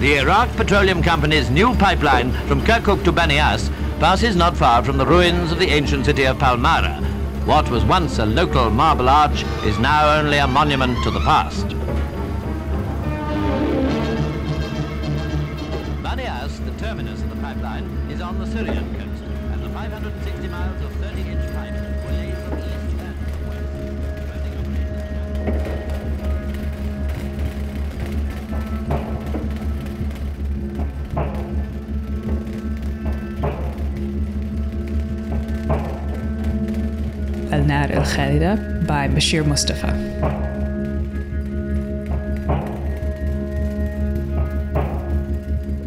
The Iraq Petroleum Company's new pipeline from Kirkuk to Banias passes not far from the ruins of the ancient city of Palmyra. What was once a local marble arch is now only a monument to the past. Banias, the terminus of the pipeline, is on the Syrian El Khalida by Bashir Mustafa.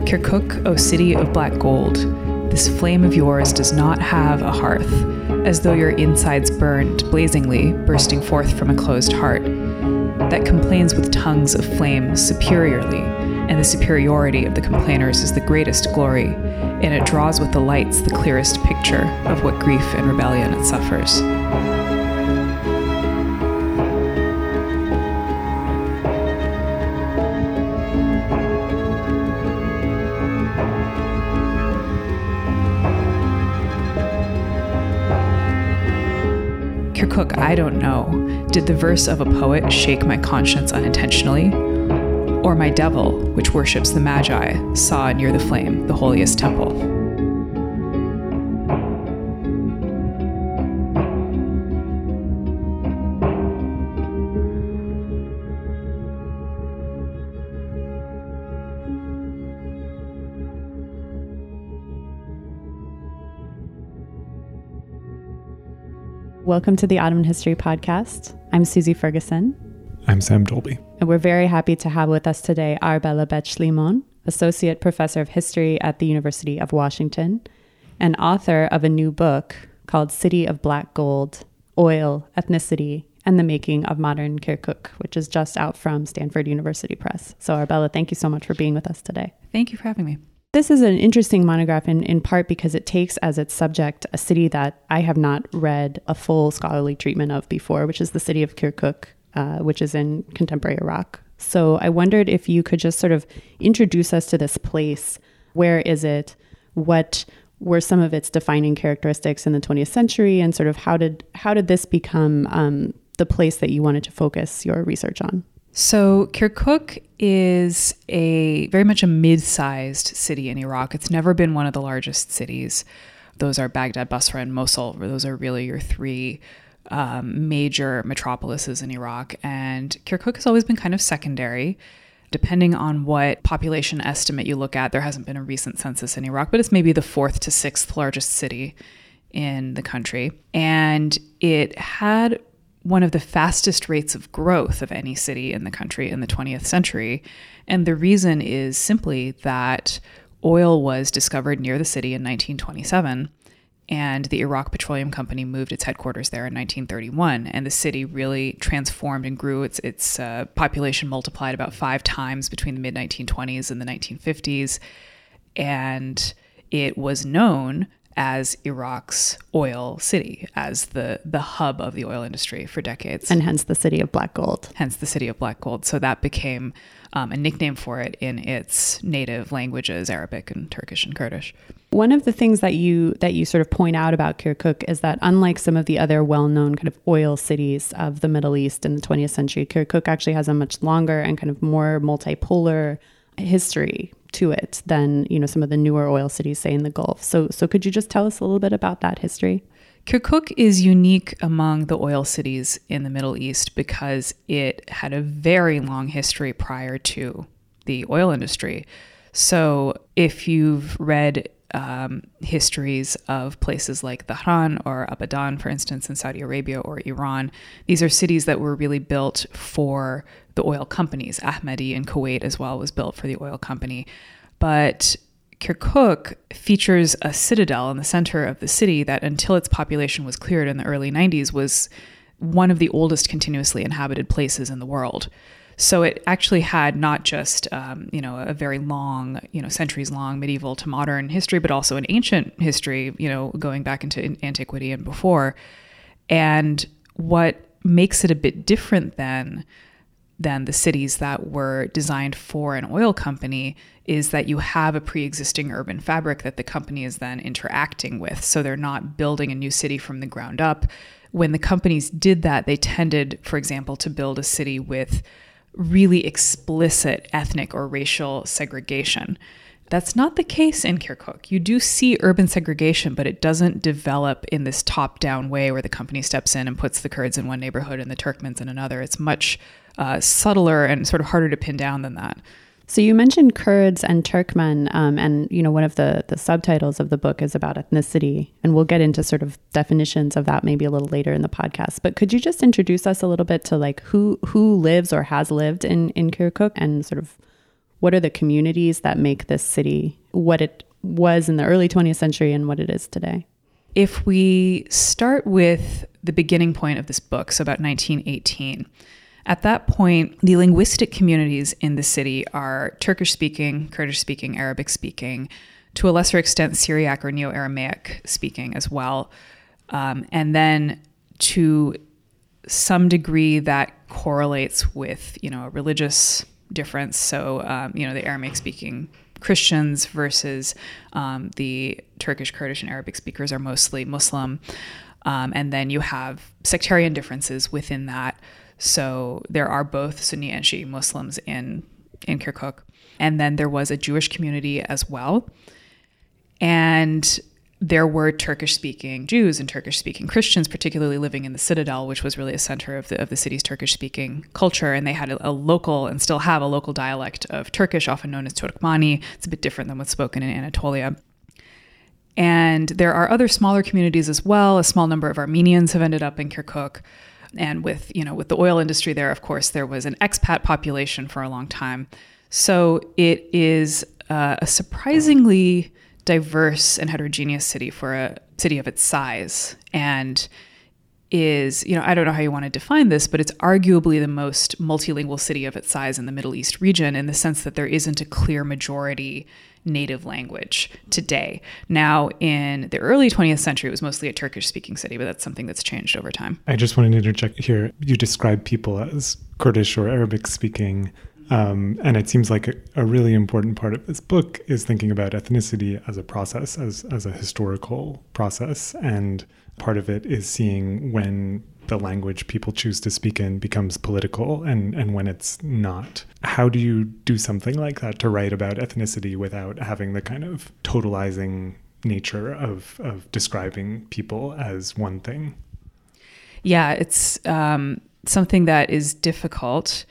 Kirkuk, O city of black gold, this flame of yours does not have a hearth, as though your insides burned blazingly, bursting forth from a closed heart, that complains with tongues of flame superiorly, and the superiority of the complainers is the greatest glory, and it draws with the lights the clearest picture of what grief and rebellion it suffers. Kirkuk, I don't know. Did the verse of a poet shake my conscience unintentionally? Or my devil, which worships the Magi, saw near the flame the holiest temple? Welcome to the Ottoman History Podcast. I'm Susie Ferguson, I'm Sam Dolbee. and we're very happy to have with us today Arbella Bet-Shlimon, Associate Professor of History at the University of Washington and author of a new book called City of Black Gold Oil, Ethnicity, and the Making of Modern Kirkuk, which is just out from Stanford University Press. So, Arbella, thank you so much for being with us today. Thank you for having me. This is an interesting monograph in, in part because it takes as its subject a city that I have not read a full scholarly treatment of before, which is the city of Kirkuk, uh, which is in contemporary Iraq. So I wondered if you could just sort of introduce us to this place. Where is it? What were some of its defining characteristics in the 20th century, and sort of how did how did this become um, the place that you wanted to focus your research on? So, Kirkuk is a very much a mid-sized city in Iraq. It's never been one of the largest cities. Those are Baghdad, Basra, and Mosul. Those are really your three um, major metropolises in Iraq. And Kirkuk has always been kind of secondary. Depending on what population estimate you look at, there hasn't been a recent census in Iraq, but it's maybe the fourth to sixth largest city in the country. And it had one of the fastest rates of growth of any city in the country in the 20th century. And the reason is simply that oil was discovered near the city in 1927. And the Iraq Petroleum Company moved its headquarters there in 1931, and the city really transformed and grew. Its its uh, population multiplied about five times between the mid 1920s and the 1950s, and it was known as Iraq's oil city, as the the hub of the oil industry for decades, And hence the city of black gold. hence the city of black gold. So that became um, a nickname for it in its native languages, Arabic and Turkish and Kurdish. One of the things that you that you sort of point out about Kirkuk is that unlike some of the other well-known kind of oil cities of the Middle East in the 20th century, Kirkuk actually has a much longer and kind of more multipolar history to it than you know some of the newer oil cities, say in the Gulf. So, so could you just tell us a little bit about that history? Kirkuk is unique among the oil cities in the Middle East because it had a very long history prior to the oil industry. So, if you've read um, histories of places like Dhahran or Abadan, for instance, in Saudi Arabia or Iran, these are cities that were really built for the oil companies. Ahmadi in Kuwait as well was built for the oil company. But Kirkuk features a citadel in the center of the city that, until its population was cleared in the early 90s, was one of the oldest continuously inhabited places in the world. So it actually had not just um, you know a very long you know centuries long medieval to modern history, but also an ancient history you know going back into antiquity and before. And what makes it a bit different than than the cities that were designed for an oil company is that you have a pre existing urban fabric that the company is then interacting with. So they're not building a new city from the ground up. When the companies did that, they tended, for example, to build a city with really explicit ethnic or racial segregation. That's not the case in Kirkuk. You do see urban segregation, but it doesn't develop in this top down way where the company steps in and puts the Kurds in one neighborhood and the Turkmens in another. It's much uh, subtler and sort of harder to pin down than that. So you mentioned Kurds and Turkmen, um, and you know one of the the subtitles of the book is about ethnicity, and we'll get into sort of definitions of that maybe a little later in the podcast. But could you just introduce us a little bit to like who who lives or has lived in in Kirkuk, and sort of what are the communities that make this city what it was in the early 20th century and what it is today? If we start with the beginning point of this book, so about 1918 at that point, the linguistic communities in the city are Turkish speaking, Kurdish speaking, Arabic speaking, to a lesser extent, Syriac or Neo Aramaic speaking as well. Um, and then to some degree, that correlates with, you know, a religious difference. So, um, you know, the Aramaic speaking Christians versus um, the Turkish, Kurdish, and Arabic speakers are mostly Muslim. Um, and then you have sectarian differences within that. So there are both Sunni and Shi'i Muslims in in Kirkuk, and then there was a Jewish community as well, and there were Turkish speaking Jews and Turkish speaking Christians, particularly living in the Citadel, which was really a center of the, of the city's Turkish speaking culture. And they had a, a, local and still have a local dialect of Turkish, often known as Turkmani. It's a bit different than what's spoken in Anatolia. And there are other smaller communities as well. A small number of Armenians have ended up in Kirkuk and with you know with the oil industry there, of course, there was an expat population for a long time. So it is uh, a surprisingly diverse and heterogeneous city for a city of its size, and is you know I don't know how you want to define this, but it's arguably the most multilingual city of its size in the Middle East region in the sense that there isn't a clear majority native language today. Now, in the early 20th century, it was mostly a Turkish speaking city, but that's something that's changed over time. I just wanted to interject here. You describe people as Kurdish or Arabic speaking. Um, and it seems like a, a, really important part of this book is thinking about ethnicity as a process, as, as a historical process. And part of it is seeing when the language people choose to speak in becomes political and, and when it's not. How do you do something like that to write about ethnicity without having the kind of totalizing nature of, of describing people as one thing? Yeah, it's um, something that is difficult.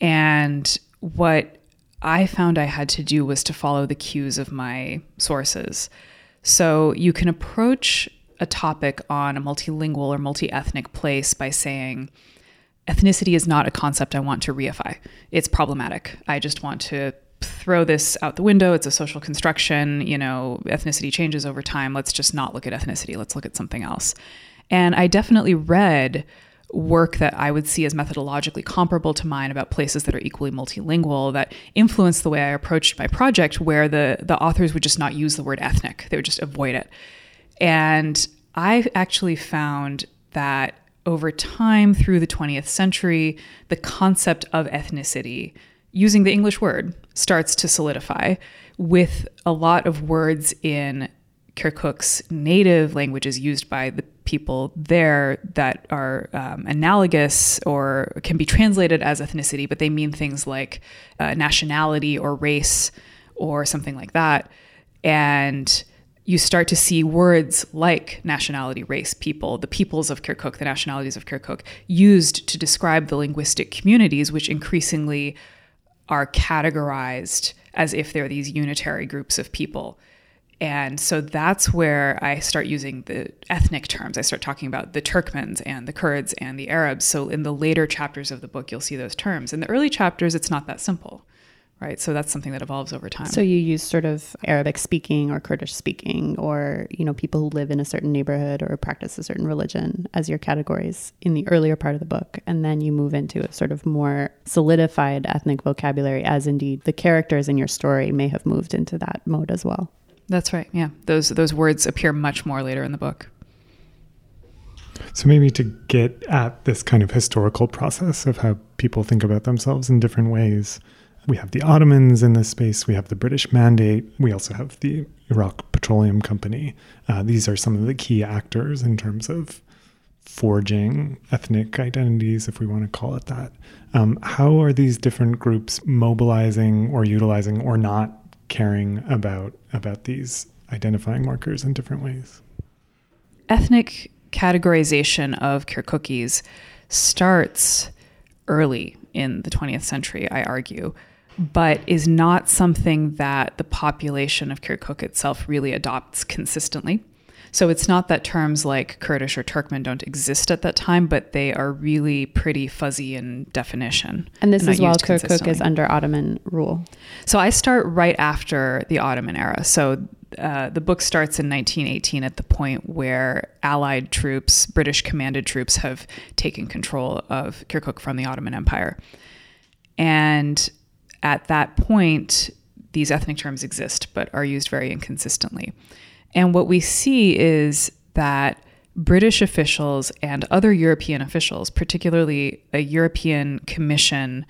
And what I found I had to do was to follow the cues of my sources. So you can approach a topic on a multilingual or multi ethnic place by saying, ethnicity is not a concept I want to reify. It's problematic. I just want to throw this out the window. It's a social construction. You know, ethnicity changes over time. Let's just not look at ethnicity. Let's look at something else. And I definitely read work that I would see as methodologically comparable to mine about places that are equally multilingual that influenced the way I approached my project, where the, the authors would just not use the word ethnic, they would just avoid it. And I actually found that over time through the 20th century, the concept of ethnicity, using the English word, starts to solidify with a lot of words in Kirkuk's native languages used by the people there that are um, analogous or can be translated as ethnicity, but they mean things like uh, nationality or race or something like that. And you start to see words like nationality, race, people, the peoples of Kirkuk, the nationalities of Kirkuk, used to describe the linguistic communities, which increasingly are categorized as if they're these unitary groups of people. And so that's where I start using the ethnic terms. I start talking about the Turkmens and the Kurds and the Arabs. So in the later chapters of the book, you'll see those terms. In the early chapters, it's not that simple right? So that's something that evolves over time. So you use sort of Arabic speaking or Kurdish speaking or, you know, people who live in a certain neighborhood or practice a certain religion as your categories in the earlier part of the book. And then you move into a sort of more solidified ethnic vocabulary as indeed the characters in your story may have moved into that mode as well. That's right. Yeah. Those those words appear much more later in the book. So maybe to get at this kind of historical process of how people think about themselves in different ways, we have the Ottomans in this space, we have the British Mandate, we also have the Iraq Petroleum Company. Uh, these are some of the key actors in terms of forging ethnic identities, if we want to call it that. Um, how are these different groups mobilizing or utilizing or not caring about about these identifying markers in different ways? Ethnic categorization of Kirkukis starts early in the 20th century, I argue, but is not something that the population of Kirkuk itself really adopts consistently. So it's not that terms like Kurdish or Turkmen don't exist at that time, but they are really pretty fuzzy in definition. And this is while Kirkuk is under Ottoman rule. So I start right after the Ottoman era. So uh, the book starts in 1918 at the point where Allied troops, British commanded troops, have taken control of Kirkuk from the Ottoman Empire. And at that point, these ethnic terms exist but are used very inconsistently. And what we see is that British officials and other European officials, particularly a European commission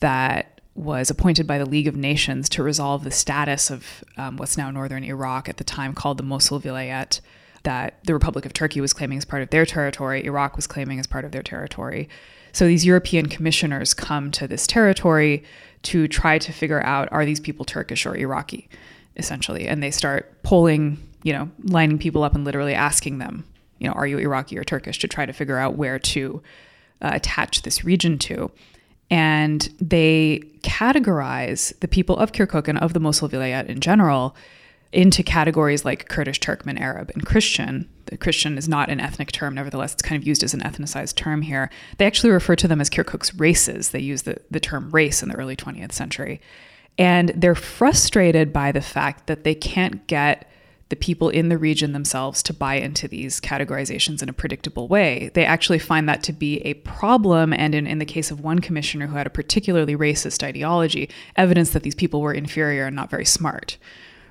that was appointed by the League of Nations to resolve the status of um, what's now northern Iraq at the time called the Mosul Vilayet, that the Republic of Turkey was claiming as part of their territory, Iraq was claiming as part of their territory. So these European commissioners come to this territory to try to figure out are these people Turkish or Iraqi? essentially. And they start polling, you know, lining people up and literally asking them, you know, are you Iraqi or Turkish to try to figure out where to uh, attach this region to. And they categorize the people of Kirkuk and of the Mosul Vilayet in general into categories like Kurdish, Turkmen, Arab, and Christian. The Christian is not an ethnic term, nevertheless, it's kind of used as an ethnicized term here. They actually refer to them as Kirkuk's races. They use the, the term race in the early 20th century. And they're frustrated by the fact that they can't get the people in the region themselves to buy into these categorizations in a predictable way. They actually find that to be a problem, and in, in the case of one commissioner who had a particularly racist ideology, evidence that these people were inferior and not very smart,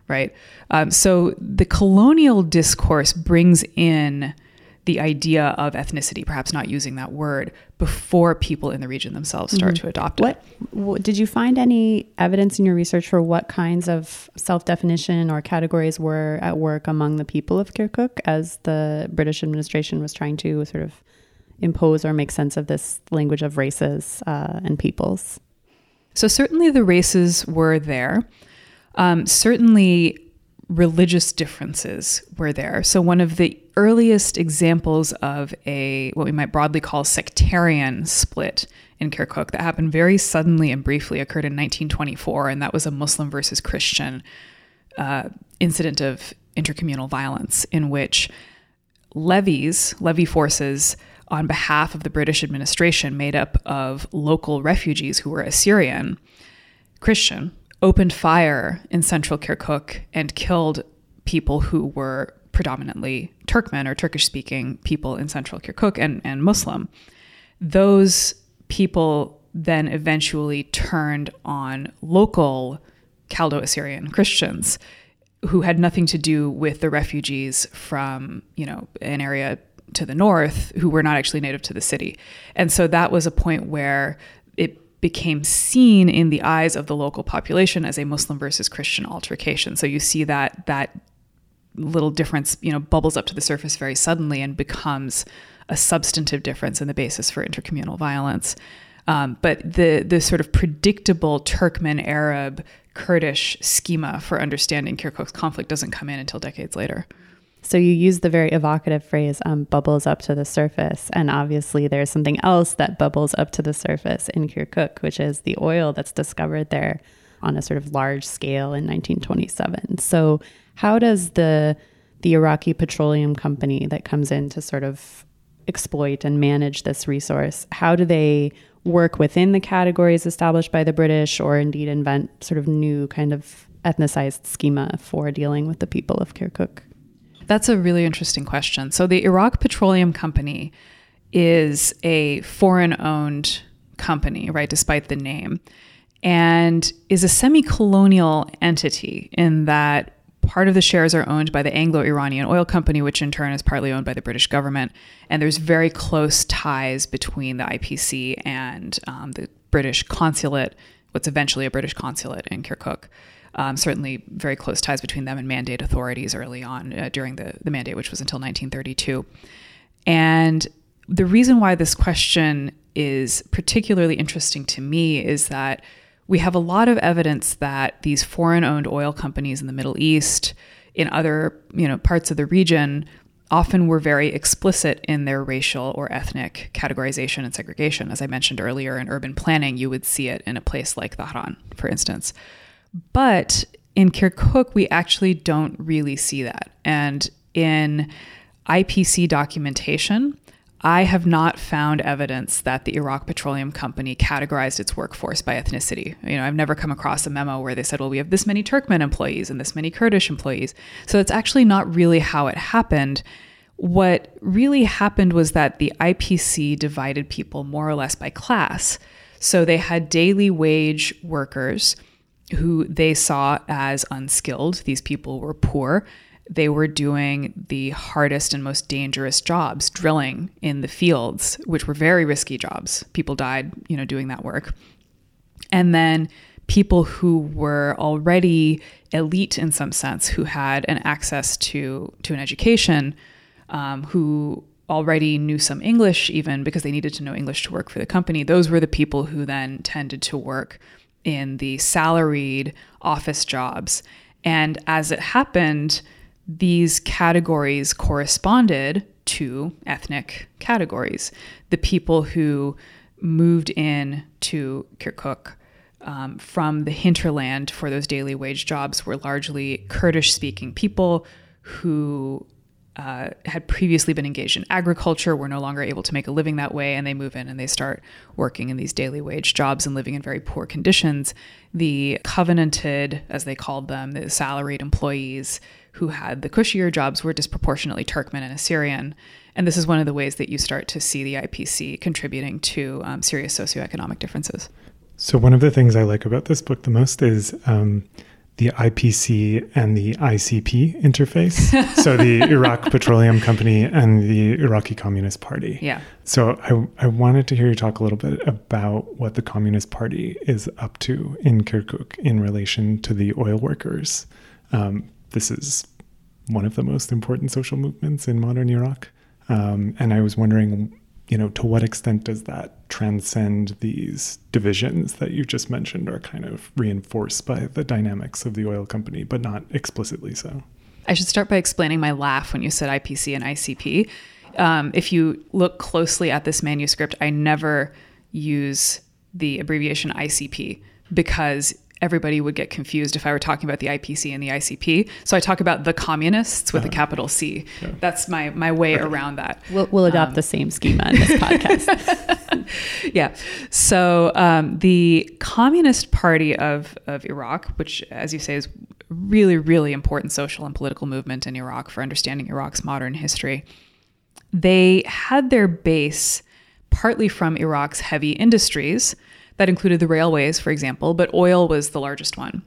right? Um, so the colonial discourse brings in the idea of ethnicity, perhaps not using that word, before people in the region themselves start mm-hmm. to adopt what, it. What, did you find any evidence in your research for what kinds of self definition or categories were at work among the people of Kirkuk as the British administration was trying to sort of impose or make sense of this language of races uh, and peoples? So, certainly the races were there. Um, certainly, religious differences were there. So, one of the earliest examples of a what we might broadly call sectarian split in Kirkuk that happened very suddenly and briefly occurred in 1924, and that was a Muslim versus Christian uh, incident of intercommunal violence in which levies, levy forces, on behalf of the British administration, made up of local refugees who were Assyrian, Christian, opened fire in central Kirkuk and killed people who were predominantly Turkmen or Turkish speaking people in central Kirkuk and, and Muslim. Those people then eventually turned on local Chaldo Assyrian Christians who had nothing to do with the refugees from, you know, an area to the north who were not actually native to the city. And so that was a point where it became seen in the eyes of the local population as a Muslim versus Christian altercation. So you see that that little difference, you know, bubbles up to the surface very suddenly and becomes a substantive difference in the basis for intercommunal violence. Um, but the the sort of predictable Turkmen Arab Kurdish schema for understanding Kirkuk's conflict doesn't come in until decades later. So you use the very evocative phrase um, bubbles up to the surface. And obviously, there's something else that bubbles up to the surface in Kirkuk, which is the oil that's discovered there on a sort of large scale in 1927. So, how does the the Iraqi Petroleum Company that comes in to sort of exploit and manage this resource, how do they work within the categories established by the British or indeed invent sort of new kind of ethnicized schema for dealing with the people of Kirkuk? That's a really interesting question. So, the Iraq Petroleum Company is a foreign owned company, right, despite the name, and is a semi colonial entity in that part of the shares are owned by the Anglo Iranian Oil Company, which in turn is partly owned by the British government. And there's very close ties between the IPC and um, the British consulate, what's eventually a British consulate in Kirkuk. Um, certainly, very close ties between them and mandate authorities early on uh, during the, the mandate, which was until 1932. And the reason why this question is particularly interesting to me is that we have a lot of evidence that these foreign owned oil companies in the Middle East, in other you know, parts of the region, often were very explicit in their racial or ethnic categorization and segregation. As I mentioned earlier, in urban planning, you would see it in a place like Dhahran, for instance. But in Kirkuk, we actually don't really see that. And in IPC documentation, I have not found evidence that the Iraq Petroleum Company categorized its workforce by ethnicity. You know, I've never come across a memo where they said, well, we have this many Turkmen employees and this many Kurdish employees. So it's actually not really how it happened. What really happened was that the IPC divided people more or less by class. So they had daily wage workers who they saw as unskilled. These people were poor they were doing the hardest and most dangerous jobs, drilling in the fields, which were very risky jobs. People died, you know, doing that work. And then people who were already elite in some sense, who had an access to to an education, um, who already knew some English, even because they needed to know English to work for the company. Those were the people who then tended to work in the salaried office jobs. And as it happened, these categories corresponded to ethnic categories. The people who moved in to Kirkuk um, from the hinterland for those daily wage jobs were largely Kurdish speaking people who uh, had previously been engaged in agriculture were no longer able to make a living that way and they move in and they start working in these daily wage jobs and living in very poor conditions the covenanted as they called them the salaried employees who had the cushier jobs were disproportionately Turkmen and Assyrian. And this is one of the ways that you start to see the IPC contributing to um, serious socioeconomic differences. So, one of the things I like about this book the most is um, the IPC and the ICP interface. so, the Iraq Petroleum Company and the Iraqi Communist Party. Yeah. So, I, I wanted to hear you talk a little bit about what the Communist Party is up to in Kirkuk in relation to the oil workers. Um, this is one of the most important social movements in modern Iraq. Um, and I was wondering, you know, to what extent does that transcend these divisions that you just mentioned are kind of reinforced by the dynamics of the oil company, but not explicitly so? I should start by explaining my laugh when you said IPC and ICP. Um, if you look closely at this manuscript, I never use the abbreviation ICP because everybody would get confused if I were talking about the IPC and the ICP. So I talk about the communists with uh, a uh-huh. capital C. Yeah. That's my my way around that. We'll, we'll adopt um, the same schema in this podcast. yeah. So um, the Communist Party of of Iraq, which, as you say, is really really important social and political movement in Iraq for understanding Iraq's modern history. They had their base partly from Iraq's heavy industries that included the railways, for example, but oil was the largest one.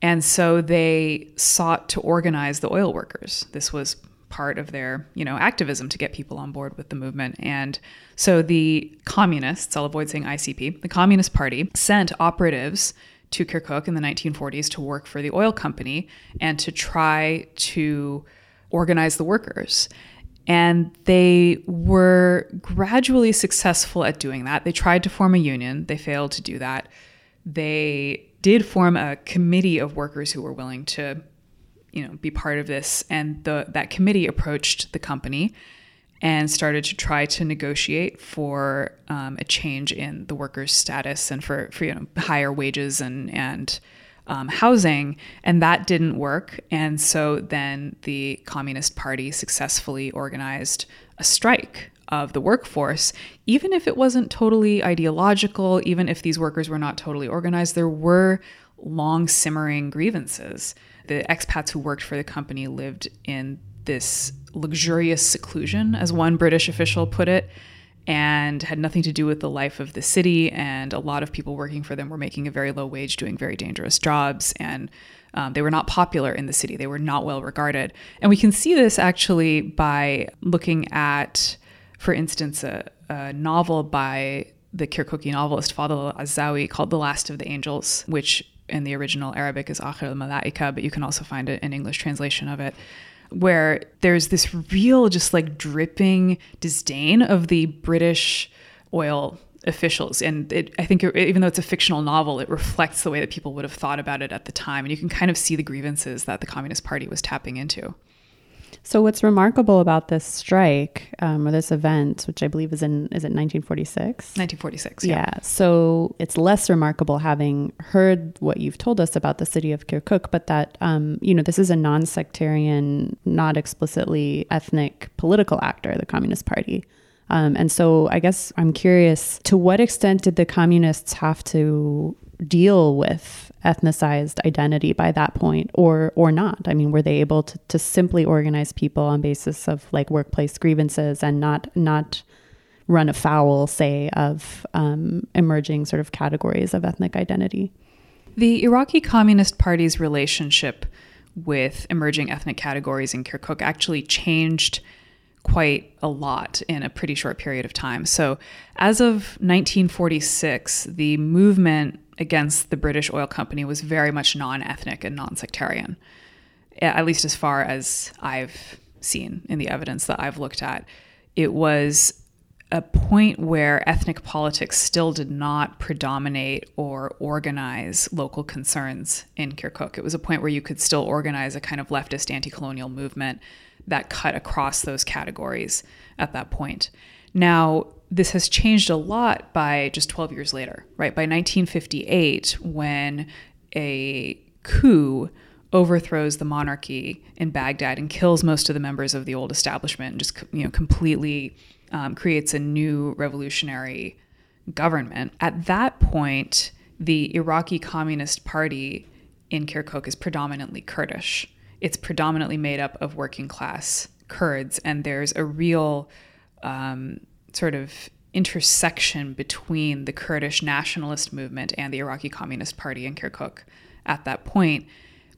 And so they sought to organize the oil workers. This was part of their, you know, activism to get people on board with the movement. And so the communists, I'll avoid saying ICP, the Communist Party sent operatives to Kirkuk in the 1940s to work for the oil company and to try to organize the workers. And they were gradually successful at doing that. They tried to form a union, they failed to do that. They did form a committee of workers who were willing to you know be part of this and the, that committee approached the company and started to try to negotiate for um, a change in the workers status and for, for you know higher wages and and um, housing, and that didn't work. And so then the Communist Party successfully organized a strike of the workforce, even if it wasn't totally ideological, even if these workers were not totally organized, there were long simmering grievances. The expats who worked for the company lived in this luxurious seclusion, as one British official put it. And had nothing to do with the life of the city. And a lot of people working for them were making a very low wage, doing very dangerous jobs. And um, they were not popular in the city, they were not well regarded. And we can see this actually by looking at, for instance, a, a novel by the Kirkuki novelist Fadl Azawi called The Last of the Angels, which in the original Arabic is Akhir al Malaika, but you can also find an English translation of it, where there's this real, just like dripping disdain of the British oil officials. And it, I think it, even though it's a fictional novel, it reflects the way that people would have thought about it at the time. And you can kind of see the grievances that the Communist Party was tapping into. So what's remarkable about this strike um, or this event, which I believe is in is it 1946? 1946. Yeah. yeah. So it's less remarkable having heard what you've told us about the city of Kirkuk, but that um, you know this is a non-sectarian, not explicitly ethnic political actor, the Communist Party. Um, and so I guess I'm curious to what extent did the communists have to deal with ethnicized identity by that point or or not i mean were they able to, to simply organize people on basis of like workplace grievances and not not run afoul say of um, emerging sort of categories of ethnic identity the iraqi communist party's relationship with emerging ethnic categories in kirkuk actually changed quite a lot in a pretty short period of time. So, as of 1946, the movement against the British oil company was very much non ethnic and non sectarian, eh, at least as far as I've seen in the evidence that I've looked at. It was a point where ethnic politics still did not predominate or organize local concerns in Kirkuk. It was a point where you could still organize a kind of leftist anti colonial movement that cut across those categories at that point. Now, this has changed a lot by just 12 years later, right? By 1958, when a coup overthrows the monarchy in Baghdad and kills most of the members of the old establishment and just you know completely um, creates a new revolutionary government. At that point, the Iraqi Communist Party in Kirkuk is predominantly Kurdish it's predominantly made up of working class Kurds, and there's a real um, sort of intersection between the Kurdish nationalist movement and the Iraqi Communist Party in Kirkuk at that point.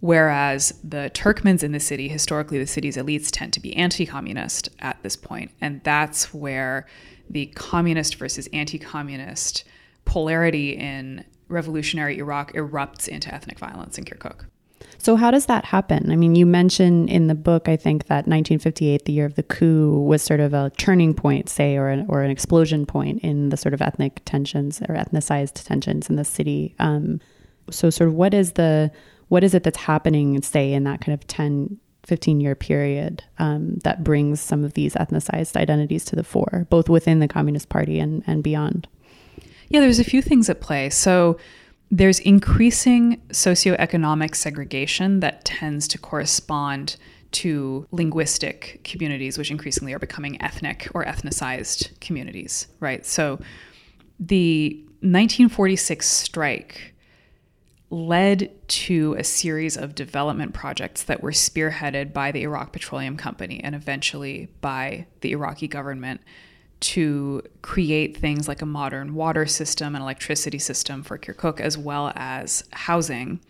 Whereas the Turkmens in the city, historically the city's elites tend to be anti communist at this point. And that's where the communist versus anti communist polarity in revolutionary Iraq erupts into ethnic violence in Kirkuk. So, how does that happen? I mean, you mentioned in the book, I think that 1958, the year of the coup, was sort of a turning point, say, or an, or an explosion point in the sort of ethnic tensions or ethnicized tensions in the city. Um, so, sort of, what is the what is it that's happening, say, in that kind of 10, 15 year period um, that brings some of these ethnicized identities to the fore, both within the Communist Party and, and beyond? Yeah, there's a few things at play. So, there's increasing socioeconomic segregation that tends to correspond to linguistic communities, which increasingly are becoming ethnic or ethnicized communities, right? So the 1946 strike led to a series of development projects that were spearheaded by the Iraq Petroleum Company and eventually by the Iraqi government to create things like a modern water system and electricity system for Kirkuk, as well as housing.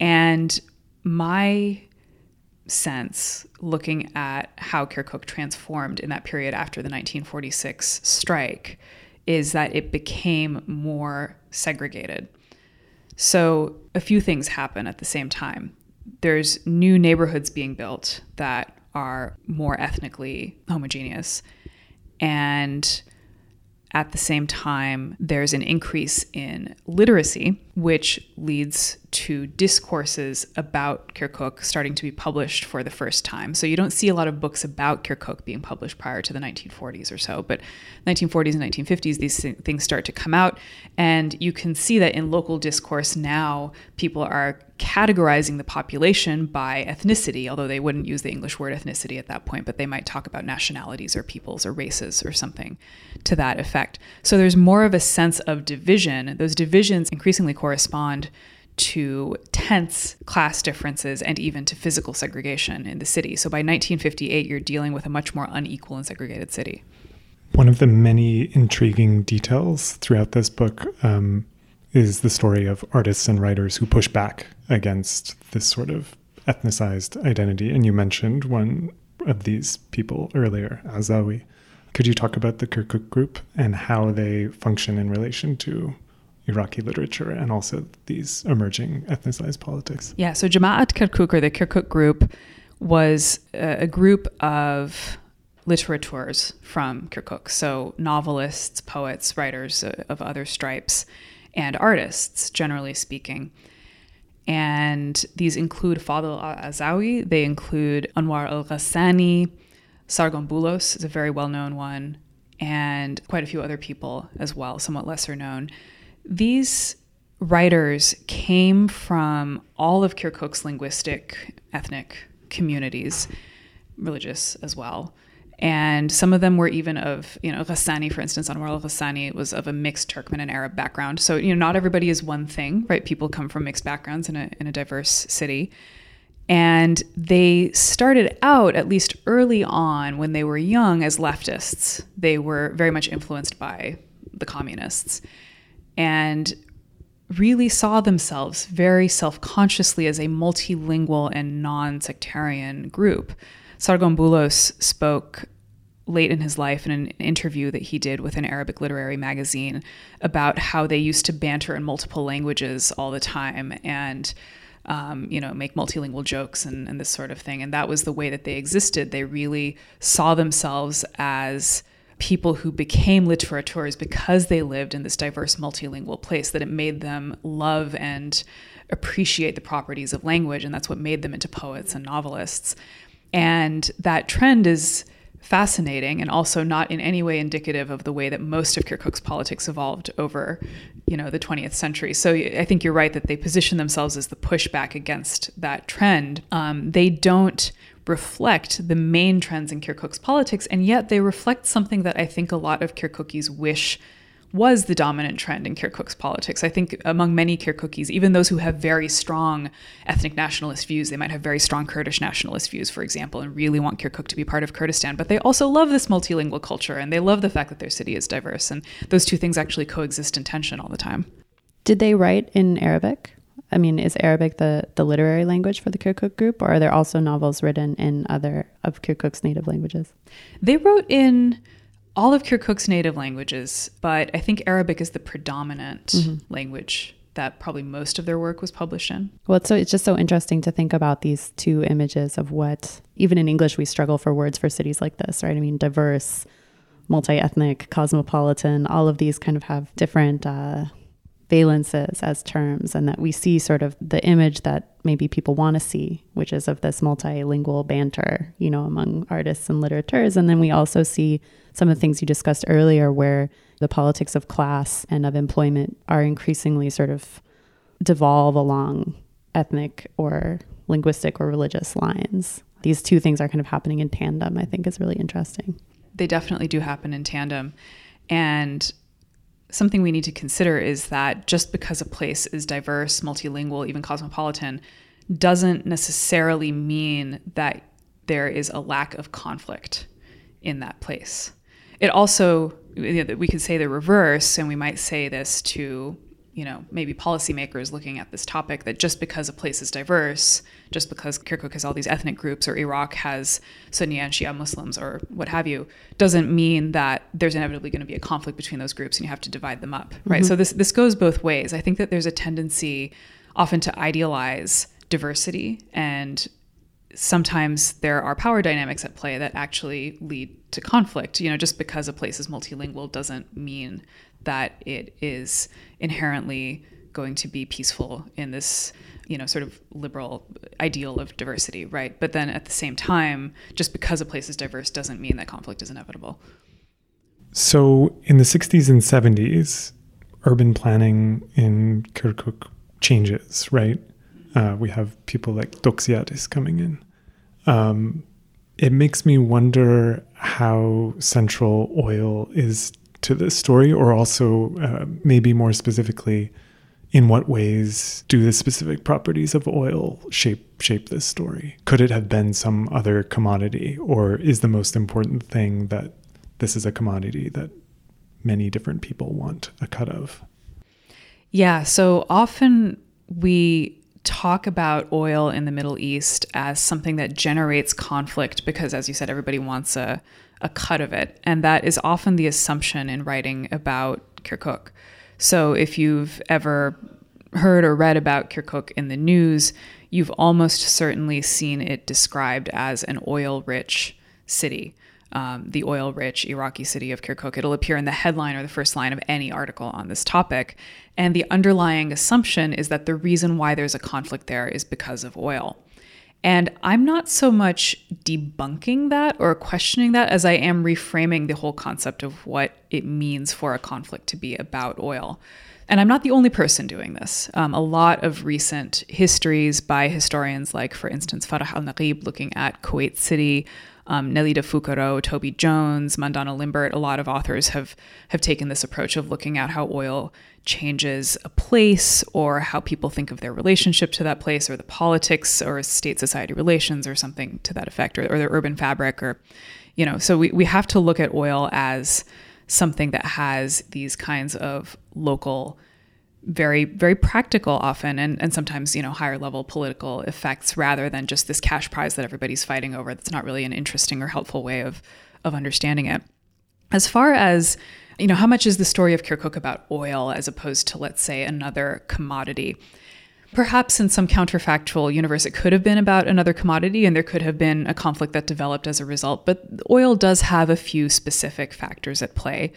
And my sense, looking at how Kirkuk transformed in that period after the 1946 strike, is that it became more segregated. So a few things happen at the same time. There's new neighborhoods being built that are more ethnically homogeneous and at the same time, there's an increase in literacy, which leads to discourses about Kirkuk starting to be published for the first time. So you don't see a lot of books about Kirkuk being published prior to the 1940s or so, but 1940s and 1950s, these things start to come out. And you can see that in local discourse now, people are categorizing the population by ethnicity, although they wouldn't use the English word ethnicity at that point, but they might talk about nationalities or peoples or races or something to that effect. So there's more of a sense of division. Those divisions increasingly to tense class differences and even to physical segregation in the city. So by 1958, you're dealing with a much more unequal and segregated city. One of the many intriguing details throughout this book um, is the story of artists and writers who push back against this sort of ethnicized identity. And you mentioned one of these people earlier, Azawi. Could you talk about the Kirkuk group and how they function in relation to Iraqi literature and also these emerging ethnicized politics? Yeah, so Jama'at Kirkuk, or the Kirkuk group, was uh, a group of literateurs from Kirkuk. So novelists, poets, writers uh, of other stripes, and artists, generally speaking. And these include Fadl Azawi, they include Anwar al Ghassani, Sargon Bulos is a very well known one, and quite a few other people as well, somewhat lesser known. These writers came from all of Kirkuk's linguistic, ethnic communities, religious as well. And some of them were even of, you know, Ghassani, for instance, Anwar al Ghassani was of a mixed Turkmen and Arab background. So, you know, not everybody is one thing, right? People come from mixed backgrounds in a, in a diverse city. And they started out, at least early on, when they were young, as leftists. They were very much influenced by the communists and really saw themselves very self consciously as a multilingual and non sectarian group. Sargon spoke late in his life in an interview that he did with an Arabic literary magazine about how they used to banter in multiple languages all the time and um, you know make multilingual jokes and, and this sort of thing and that was the way that they existed they really saw themselves as people who became literateurs because they lived in this diverse multilingual place that it made them love and appreciate the properties of language and that's what made them into poets and novelists and that trend is fascinating and also not in any way indicative of the way that most of Kirkuk's politics evolved over, you know, the 20th century. So I think you're right that they position themselves as the pushback against that trend. Um, they don't reflect the main trends in Kirkuk's politics, and yet they reflect something that I think a lot of Kirkukis wish was the dominant trend in Kirkuk's politics. I think among many Kirkukis, even those who have very strong ethnic nationalist views, they might have very strong Kurdish nationalist views, for example, and really want Kirkuk to be part of Kurdistan, but they also love this multilingual culture and they love the fact that their city is diverse. And those two things actually coexist in tension all the time. Did they write in Arabic? I mean, is Arabic the, the literary language for the Kirkuk group, or are there also novels written in other of Kirkuk's native languages? They wrote in all of Kirkuk's native languages, but I think Arabic is the predominant mm-hmm. language that probably most of their work was published in. Well, so it's just so interesting to think about these two images of what, even in English, we struggle for words for cities like this, right? I mean, diverse, multi ethnic, cosmopolitan, all of these kind of have different uh, valences as terms, and that we see sort of the image that maybe people want to see, which is of this multilingual banter, you know, among artists and literateurs. And then we also see some of the things you discussed earlier, where the politics of class and of employment are increasingly sort of devolve along ethnic or linguistic or religious lines. These two things are kind of happening in tandem, I think is really interesting. They definitely do happen in tandem. And something we need to consider is that just because a place is diverse, multilingual, even cosmopolitan, doesn't necessarily mean that there is a lack of conflict in that place. It also, you know, we could say the reverse, and we might say this to you know, maybe policymakers looking at this topic that just because a place is diverse, just because Kirkuk has all these ethnic groups or Iraq has Sunni and Shia Muslims or what have you, doesn't mean that there's inevitably going to be a conflict between those groups and you have to divide them up, right? Mm-hmm. So this this goes both ways. I think that there's a tendency often to idealize diversity and sometimes there are power dynamics at play that actually lead to conflict. You know, just because a place is multilingual doesn't mean that it is inherently going to be peaceful in this you know sort of liberal ideal of diversity right? But then at the same time just because a place is diverse doesn't mean that conflict is inevitable. So in the 60s and 70s urban planning in kirkuk changes right? Uh, we have people like Doxiadis coming in. Um, it makes me wonder how central oil is to this story, or also uh, maybe more specifically, in what ways do the specific properties of oil shape shape this story? Could it have been some other commodity, or is the most important thing that this is a commodity that many different people want a cut of. Yeah, so often we talk about oil in the Middle East as something that generates conflict because, as you said, everybody wants a, a cut of it. And that is often the assumption in writing about Kirkuk. So if you've ever heard or read about Kirkuk in the news, you've almost certainly seen it described as an oil rich city. Um, the oil rich Iraqi city of Kirkuk. It'll appear in the headline or the first line of any article on this topic. And the underlying assumption is that the reason why there's a conflict there is because of oil. And I'm not so much debunking that or questioning that as I am reframing the whole concept of what it means for a conflict to be about oil. And I'm not the only person doing this. Um, a lot of recent histories by historians, like, for instance, Farah al Nakib, looking at Kuwait City, um, Nelida Fuccaro, Toby Jones, Mandana Limbert, a lot of authors have have taken this approach of looking at how oil changes a place or how people think of their relationship to that place or the politics or state society relations or something to that effect or, or the urban fabric or you know so we, we have to look at oil as something that has these kinds of local very very practical often and, and sometimes you know higher level political effects rather than just this cash prize that everybody's fighting over that's not really an interesting or helpful way of of understanding it as far as you know how much is the story of kirkuk about oil as opposed to let's say another commodity Perhaps in some counterfactual universe, it could have been about another commodity and there could have been a conflict that developed as a result. But oil does have a few specific factors at play.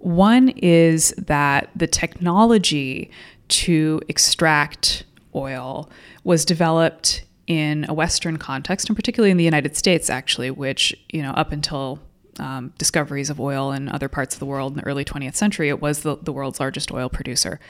One is that the technology to extract oil was developed in a Western context, and particularly in the United States, actually, which, you know, up until um, discoveries of oil in other parts of the world in the early 20th century, it was the, the world's largest oil producer.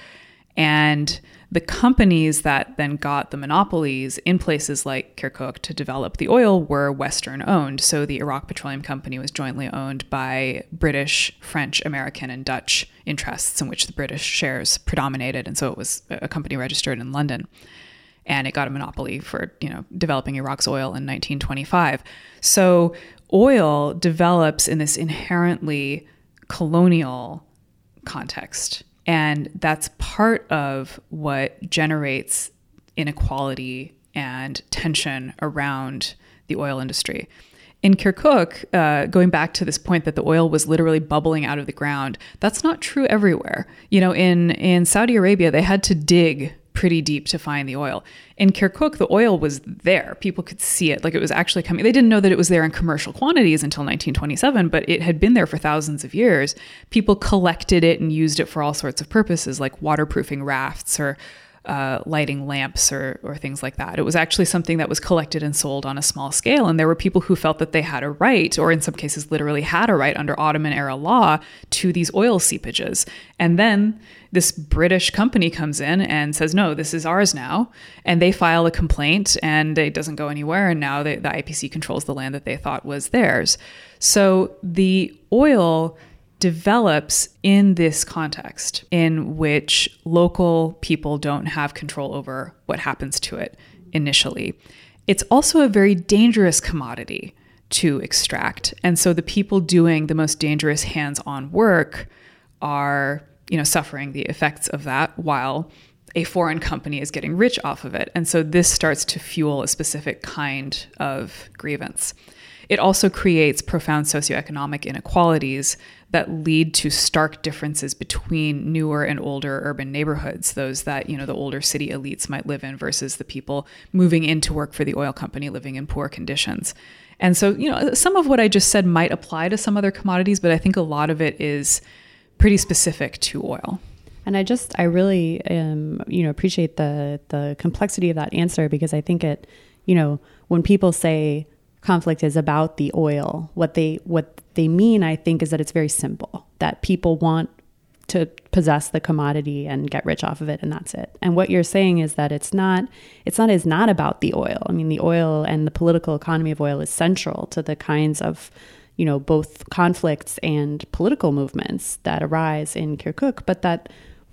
And the companies that then got the monopolies in places like Kirkuk to develop the oil were Western owned. So the Iraq Petroleum Company was jointly owned by British, French, American, and Dutch interests, in which the British shares predominated. And so it was a company registered in London. And it got a monopoly for, you know, developing Iraq's oil in 1925. So oil develops in this inherently colonial context and that's part of what generates inequality and tension around the oil industry. In Kirkuk, uh, going back to this point that the oil was literally bubbling out of the ground, that's not true everywhere. You know, in, in Saudi Arabia, they had to dig pretty deep to find the oil. In Kirkuk, the oil was there. People could see it. Like it was actually coming. They didn't know that it was there in commercial quantities until 1927, but it had been there for thousands of years. People collected it and used it for all sorts of purposes, like waterproofing rafts or uh, lighting lamps or, or things like that. It was actually something that was collected and sold on a small scale. And there were people who felt that they had a right, or in some cases, literally had a right under Ottoman era law to these oil seepages. And then this British company comes in and says, no, this is ours now. And they file a complaint and it doesn't go anywhere. And now the IPC controls the land that they thought was theirs. So the oil develops in this context in which local people don't have control over what happens to it initially. It's also a very dangerous commodity to extract. And so the people doing the most dangerous hands-on work are, you know, suffering the effects of that while a foreign company is getting rich off of it. And so this starts to fuel a specific kind of grievance. It also creates profound socioeconomic inequalities that lead to stark differences between newer and older urban neighborhoods, those that, you know, the older city elites might live in versus the people moving in to work for the oil company living in poor conditions. And so, you know, some of what I just said might apply to some other commodities, but I think a lot of it is pretty specific to oil. And I just, I really, um, you know, appreciate the the complexity of that answer because I think it, you know, when people say conflict is about the oil. What they what they mean, I think, is that it's very simple. That people want to possess the commodity and get rich off of it and that's it. And what you're saying is that it's not it's not is not about the oil. I mean the oil and the political economy of oil is central to the kinds of you know both conflicts and political movements that arise in Kirkuk, but that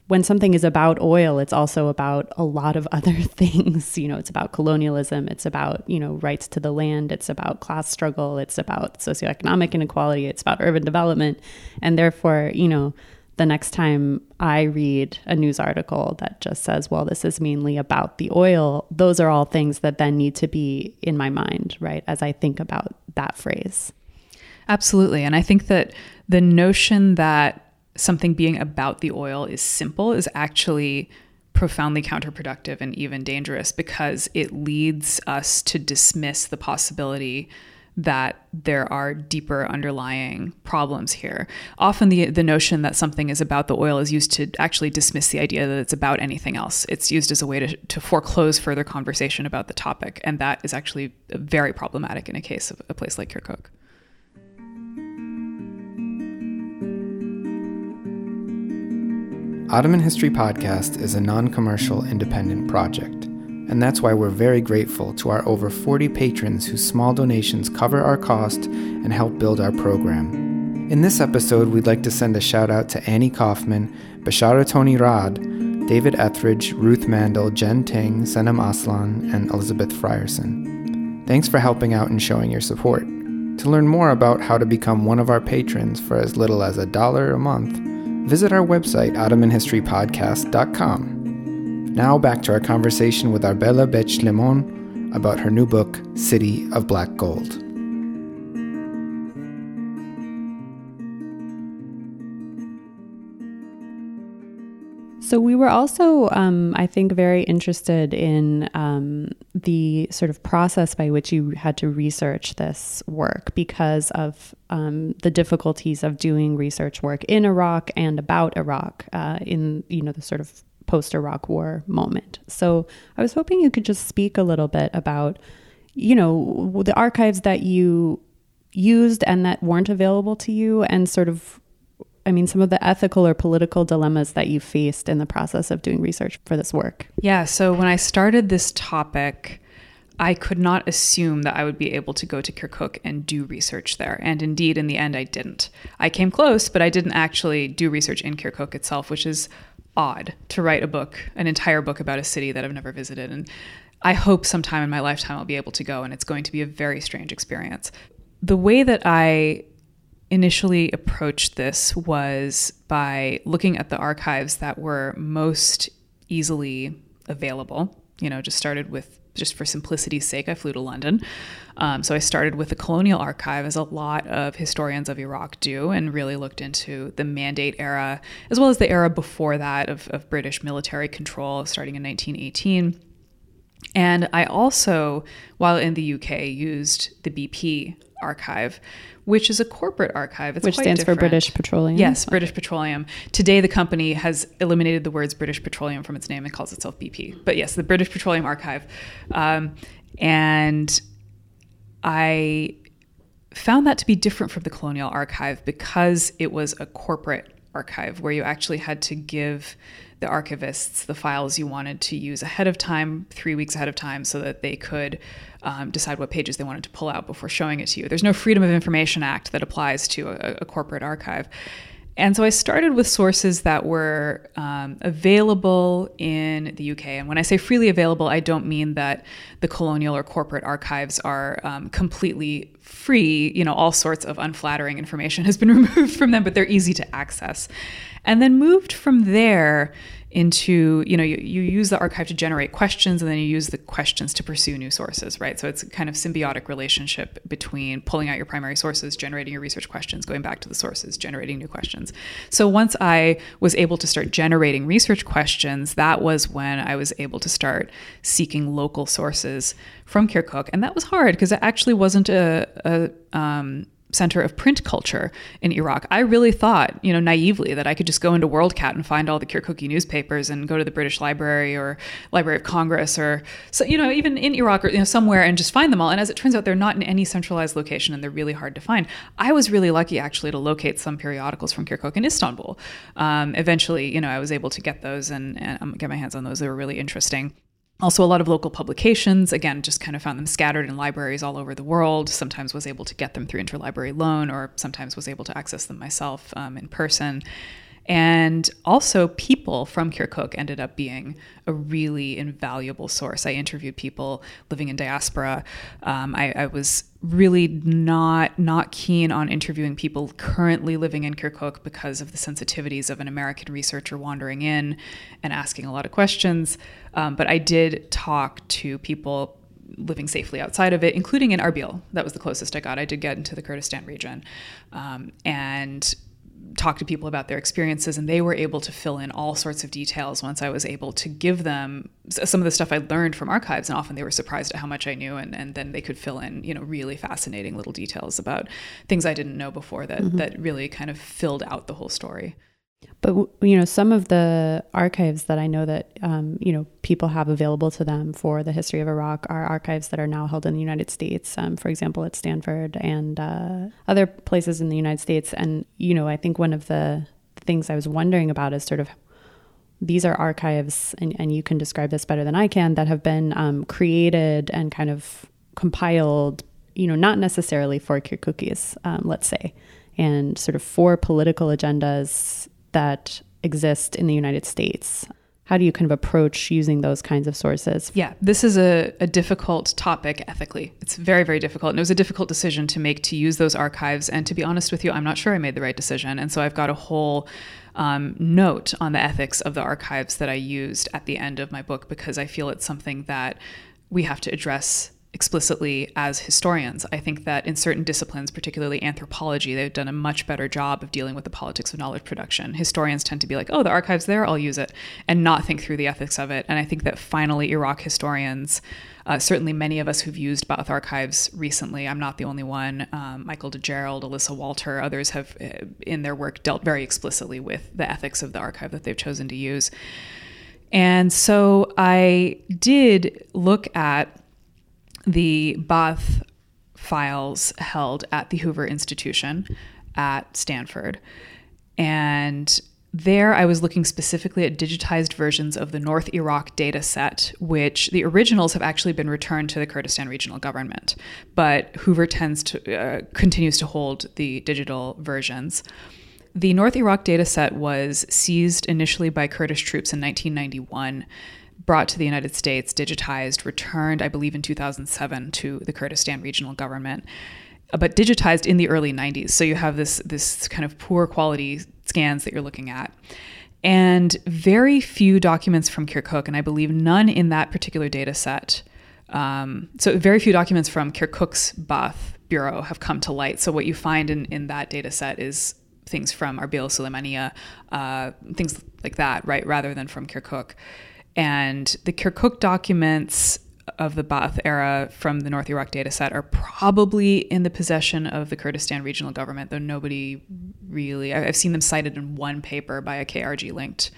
when something is about oil, it's also about a lot of other things. You know, it's about colonialism, it's about, you know, rights to the land, it's about class struggle, it's about socioeconomic inequality, it's about urban development. And therefore, you know, the next time I read a news article that just says, well, this is mainly about the oil, those are all things that then need to be in my mind, right, as I think about that phrase. Absolutely. And I think that the notion that something being about the oil is simple is actually profoundly counterproductive and even dangerous because it leads us to dismiss the possibility that there are deeper underlying problems here. Often the the notion that something is about the oil is used to actually dismiss the idea that it's about anything else. It's used as a way to, to foreclose further conversation about the topic. And that is actually very problematic in a case of a place like Kirkuk. Ottoman History Podcast is a non commercial independent project, and that's why we're very grateful to our over 40 patrons whose small donations cover our cost and help build our program. In this episode, we'd like to send a shout out to Annie Kaufman, Bashara Tony Rod, David Etheridge, Ruth Mandel, Jen Ting, Senem Aslan, and Elizabeth Frierson. Thanks for helping out and showing your support. To learn more about how to become one of our patrons for as little as a dollar a month, visit our website, OttomanHistoryPodcast.com. Now back to our conversation with Arbella Bet-Shlimon about her new book, City of Black Gold. So we were also, um, I think, very interested in um, the sort of process by which you had to research this work because of um, the difficulties of doing research work in Iraq and about Iraq uh, in you know the sort of post-Iraq War moment. So I was hoping you could just speak a little bit about you know the archives that you used and that weren't available to you and sort of I mean, some of the ethical or political dilemmas that you faced in the process of doing research for this work? Yeah. So when I started this topic, I could not assume that I would be able to go to Kirkuk and do research there. And indeed, in the end, I didn't. I came close, but I didn't actually do research in Kirkuk itself, which is odd to write a book, an entire book about a city that I've never visited. And I hope sometime in my lifetime I'll be able to go, and it's going to be a very strange experience. The way that I initially approached this was by looking at the archives that were most easily available. You know, just started with just for simplicity's sake, I flew to London. Um, so I started with the Colonial Archive, as a lot of historians of Iraq do, and really looked into the Mandate era, as well as the era before that of, of British military control, starting in 1918. And I also, while in the UK, used the BP archive, which is a corporate archive. It's which stands different. for British Petroleum. Yes, okay. British Petroleum. Today, the company has eliminated the words British Petroleum from its name and calls itself BP. But yes, the British Petroleum Archive. Um, and I found that to be different from the Colonial Archive because it was a corporate archive where you actually had to give the archivists the files you wanted to use ahead of time, three weeks ahead of time, so that they could um, decide what pages they wanted to pull out before showing it to you. There's no Freedom of Information Act that applies to a, a corporate archive. And so I started with sources that were um, available in the UK. And when I say freely available, I don't mean that the colonial or corporate archives are um, completely free. You know, all sorts of unflattering information has been removed from them, but they're easy to access. And then moved from there into you know you, you use the archive to generate questions and then you use the questions to pursue new sources right? So it's a kind of symbiotic relationship between pulling out your primary sources generating your research questions going back to the sources generating new questions. So once i was able to start generating research questions that was when i was able to start seeking local sources from kirkuk. And that was hard because it actually wasn't a, a um, center of print culture in Iraq. I really thought, you know, naively that I could just go into WorldCat and find all the Kirkuki newspapers and go to the British Library or Library of Congress or so, you know, even in Iraq or you know somewhere and just find them all. And as it turns out, they're not in any centralized location and they're really hard to find. I was really lucky actually to locate some periodicals from Kirkuk in Istanbul. Um, eventually, you know, I was able to get those and, and um, get my hands on those. They were really interesting. Also, a lot of local publications, again, just kind of found them scattered in libraries all over the world. Sometimes was able to get them through interlibrary loan, or sometimes was able to access them myself um, in person. And also, people from Kirkuk ended up being a really invaluable source. I interviewed people living in diaspora. Um, I, I, was really not not keen on interviewing people currently living in Kirkuk because of the sensitivities of an American researcher wandering in and asking a lot of questions. Um, but I did talk to people living safely outside of it, including in Arbil. That was the closest I got. I did get into the Kurdistan region. Um, and talk to people about their experiences and they were able to fill in all sorts of details once I was able to give them some of the stuff I learned from archives and often they were surprised at how much I knew and, and then they could fill in you know really fascinating little details about things I didn't know before that mm-hmm. that really kind of filled out the whole story. But you know, some of the archives that I know that um, you know people have available to them for the history of Iraq are archives that are now held in the United States. Um, for example, at Stanford and uh, other places in the United States. And you know, I think one of the things I was wondering about is sort of these are archives, and, and you can describe this better than I can, that have been um, created and kind of compiled. You know, not necessarily for Kirkukis, um, let's say, and sort of for political agendas that exist in the United States. How do you kind of approach using those kinds of sources? Yeah, this is a, a difficult topic ethically. It's very, very difficult. And it was a difficult decision to make to use those archives. And to be honest with you, I'm not sure I made the right decision. And so I've got a whole um, note on the ethics of the archives that I used at the end of my book because I feel it's something that we have to address explicitly as historians. I think that in certain disciplines, particularly anthropology, they've done a much better job of dealing with the politics of knowledge production. Historians tend to be like, oh, the archive's there, I'll use it, and not think through the ethics of it. And I think that finally, Iraq historians, uh, certainly many of us who've used Ba'ath archives recently, I'm not the only one, um, Michael DeGerald, Alissa Walter, others have, uh, in their work, dealt very explicitly with the ethics of the archive that they've chosen to use. And so I did look at the Ba'ath files held at the Hoover Institution at Stanford. And there, I was looking specifically at digitized versions of the North Iraq data set, which the originals have actually been returned to the Kurdistan regional government. But Hoover tends to uh, continues to hold the digital versions. The North Iraq data set was seized initially by Kurdish troops in 1991 brought to the United States, digitized, returned, I believe, in 2007 to the Kurdistan regional government, uh, but digitized in the early 90s. So you have this this kind of poor quality scans that you're looking at. And very few documents from Kirkuk, and I believe none in that particular data set. Um, so very few documents from Kirkuk's Ba'ath Bureau have come to light. So what you find in, in that data set is things from Arbil Suleimania, uh, things like that, right, rather than from Kirkuk. And the Kirkuk documents of the Ba'ath era from the North Iraq data set are probably in the possession of the Kurdistan regional government, though nobody really, I've seen them cited in one paper by a KRG linked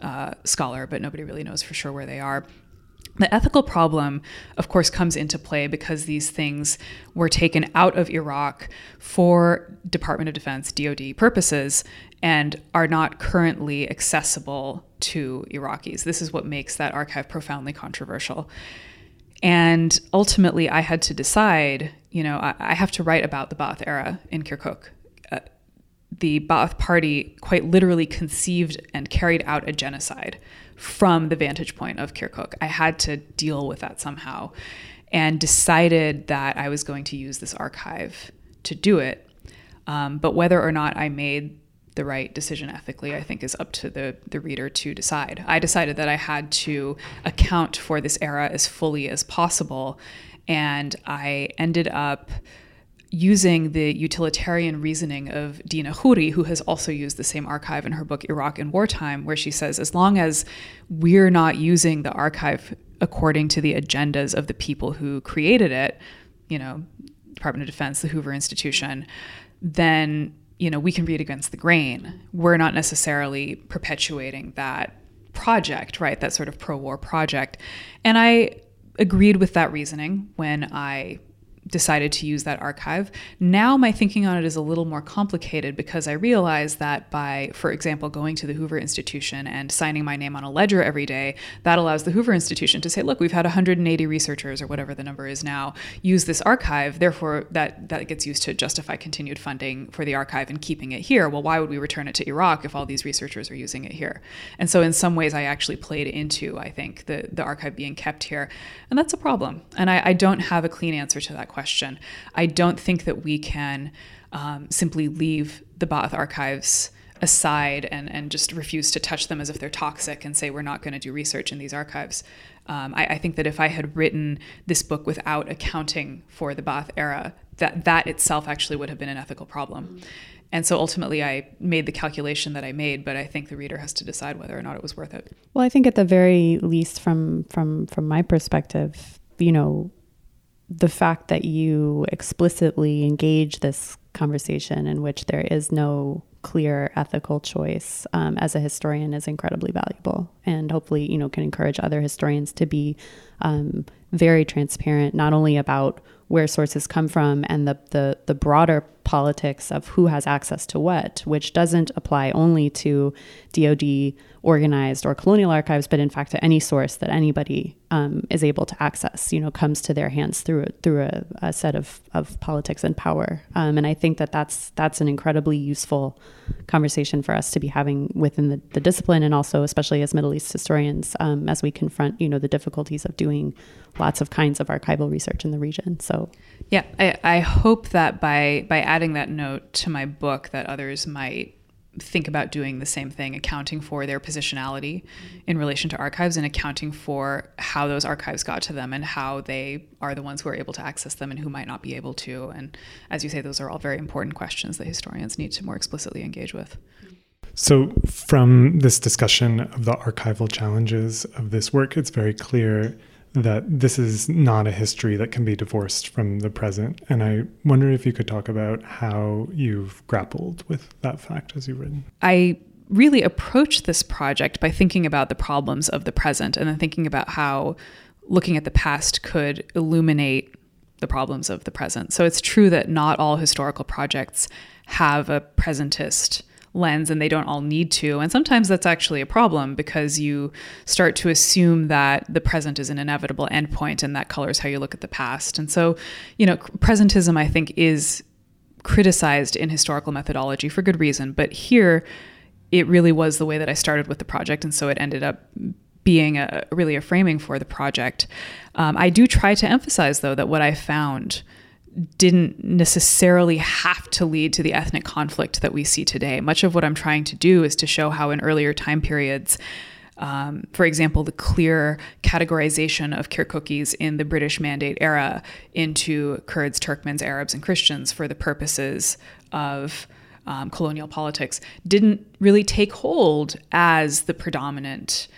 uh, scholar, but nobody really knows for sure where they are. The ethical problem, of course, comes into play because these things were taken out of Iraq for Department of Defense, DoD purposes, and are not currently accessible to Iraqis. This is what makes that archive profoundly controversial. And ultimately, I had to decide you know, I, I have to write about the Ba'ath era in Kirkuk. Uh, the Ba'ath party quite literally conceived and carried out a genocide from the vantage point of Kirkuk. I had to deal with that somehow and decided that I was going to use this archive to do it. Um, but whether or not I made the right decision ethically, I think, is up to the, the reader to decide. I decided that I had to account for this era as fully as possible. And I ended up using the utilitarian reasoning of Dina Khoury, who has also used the same archive in her book Iraq in Wartime, where she says, as long as we're not using the archive according to the agendas of the people who created it, you know, Department of Defense, the Hoover Institution, then you know, we can read against the grain. We're not necessarily perpetuating that project, right? That sort of pro war project. And I agreed with that reasoning when I decided to use that archive. Now my thinking on it is a little more complicated because I realize that by, for example, going to the Hoover Institution and signing my name on a ledger every day, that allows the Hoover Institution to say, look, we've had 180 researchers or whatever the number is now use this archive. Therefore, that, that gets used to justify continued funding for the archive and keeping it here. Well, why would we return it to Iraq if all these researchers are using it here? And so in some ways I actually played into, I think, the, the archive being kept here. And that's a problem. And I, I don't have a clean answer to that question. I don't think that we can um, simply leave the Ba'ath archives aside and, and just refuse to touch them as if they're toxic and say we're not going to do research in these archives. Um, I, I, think that if I had written this book without accounting for the Ba'ath era, that that itself actually would have been an ethical problem. And so ultimately, I made the calculation that I made, but I think the reader has to decide whether or not it was worth it. Well, I think at the very least, from from from my perspective, you know, the fact that you explicitly engage this conversation in which there is no clear ethical choice um, as a historian is incredibly valuable and hopefully you know can encourage other historians to be um, very transparent not only about where sources come from and the, the, the broader politics of who has access to what, which doesn't apply only to DoD organized or colonial archives, but in fact to any source that anybody um, is able to access. You know, comes to their hands through through a, a set of, of politics and power. Um, and I think that that's that's an incredibly useful conversation for us to be having within the, the discipline, and also especially as Middle East historians, um, as we confront you know the difficulties of doing lots of kinds of archival research in the region. So, yeah, I, I hope that by by adding that note to my book, that others might think about doing the same thing, accounting for their positionality in relation to archives and accounting for how those archives got to them and how they are the ones who are able to access them and who might not be able to. And as you say, those are all very important questions that historians need to more explicitly engage with. So, from this discussion of the archival challenges of this work, it's very clear that this is not a history that can be divorced from the present. And I wonder if you could talk about how you've grappled with that fact as you've written. I really approached this project by thinking about the problems of the present and then thinking about how looking at the past could illuminate the problems of the present. So it's true that not all historical projects have a presentist lens and they don't all need to. And sometimes that's actually a problem because you start to assume that the present is an inevitable endpoint and that colors how you look at the past. And so, you know, presentism, I think, is criticized in historical methodology for good reason. But here, it really was the way that I started with the project. And so it ended up being a really a framing for the project. Um, I do try to emphasize, though, that what I found didn't necessarily have to lead to the ethnic conflict that we see today. Much of what I'm trying to do is to show how, in earlier time periods, um, for example, the clear categorization of Kirkukis in the British Mandate era into Kurds, Turkmens, Arabs, and Christians for the purposes of um, colonial politics didn't really take hold as the predominant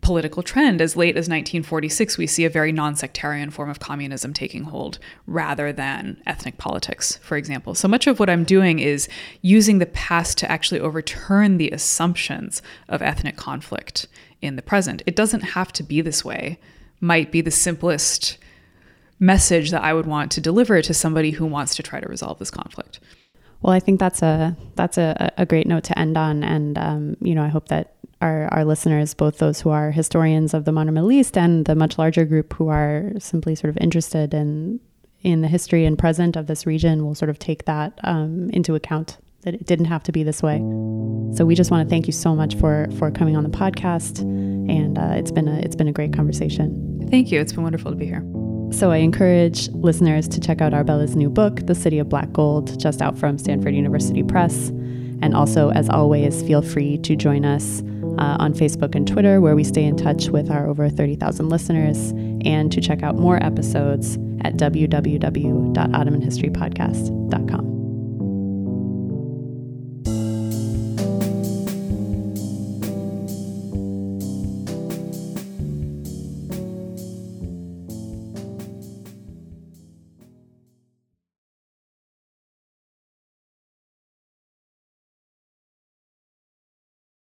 political trend. As late as 1946, we see a very non sectarian form of communism taking hold rather than ethnic politics, for example. So much of what I'm doing is using the past to actually overturn the assumptions of ethnic conflict in the present. It doesn't have to be this way, might be the simplest message that I would want to deliver to somebody who wants to try to resolve this conflict. Well, I think that's a that's a, a great note to end on, and um, you know, I hope that our, our listeners, both those who are historians of the modern Middle East and the much larger group who are simply sort of interested in in the history and present of this region, will sort of take that um, into account that it didn't have to be this way. So we just want to thank you so much for for coming on the podcast, and uh, it's been a it's been a great conversation. Thank you. It's been wonderful to be here. So I encourage listeners to check out Arbella's new book, The City of Black Gold, just out from Stanford University Press. And also, as always, feel free to join us uh, on Facebook and Twitter, where we stay in touch with our over 30,000 listeners, and to check out more episodes at www.ottomanhistorypodcast.com.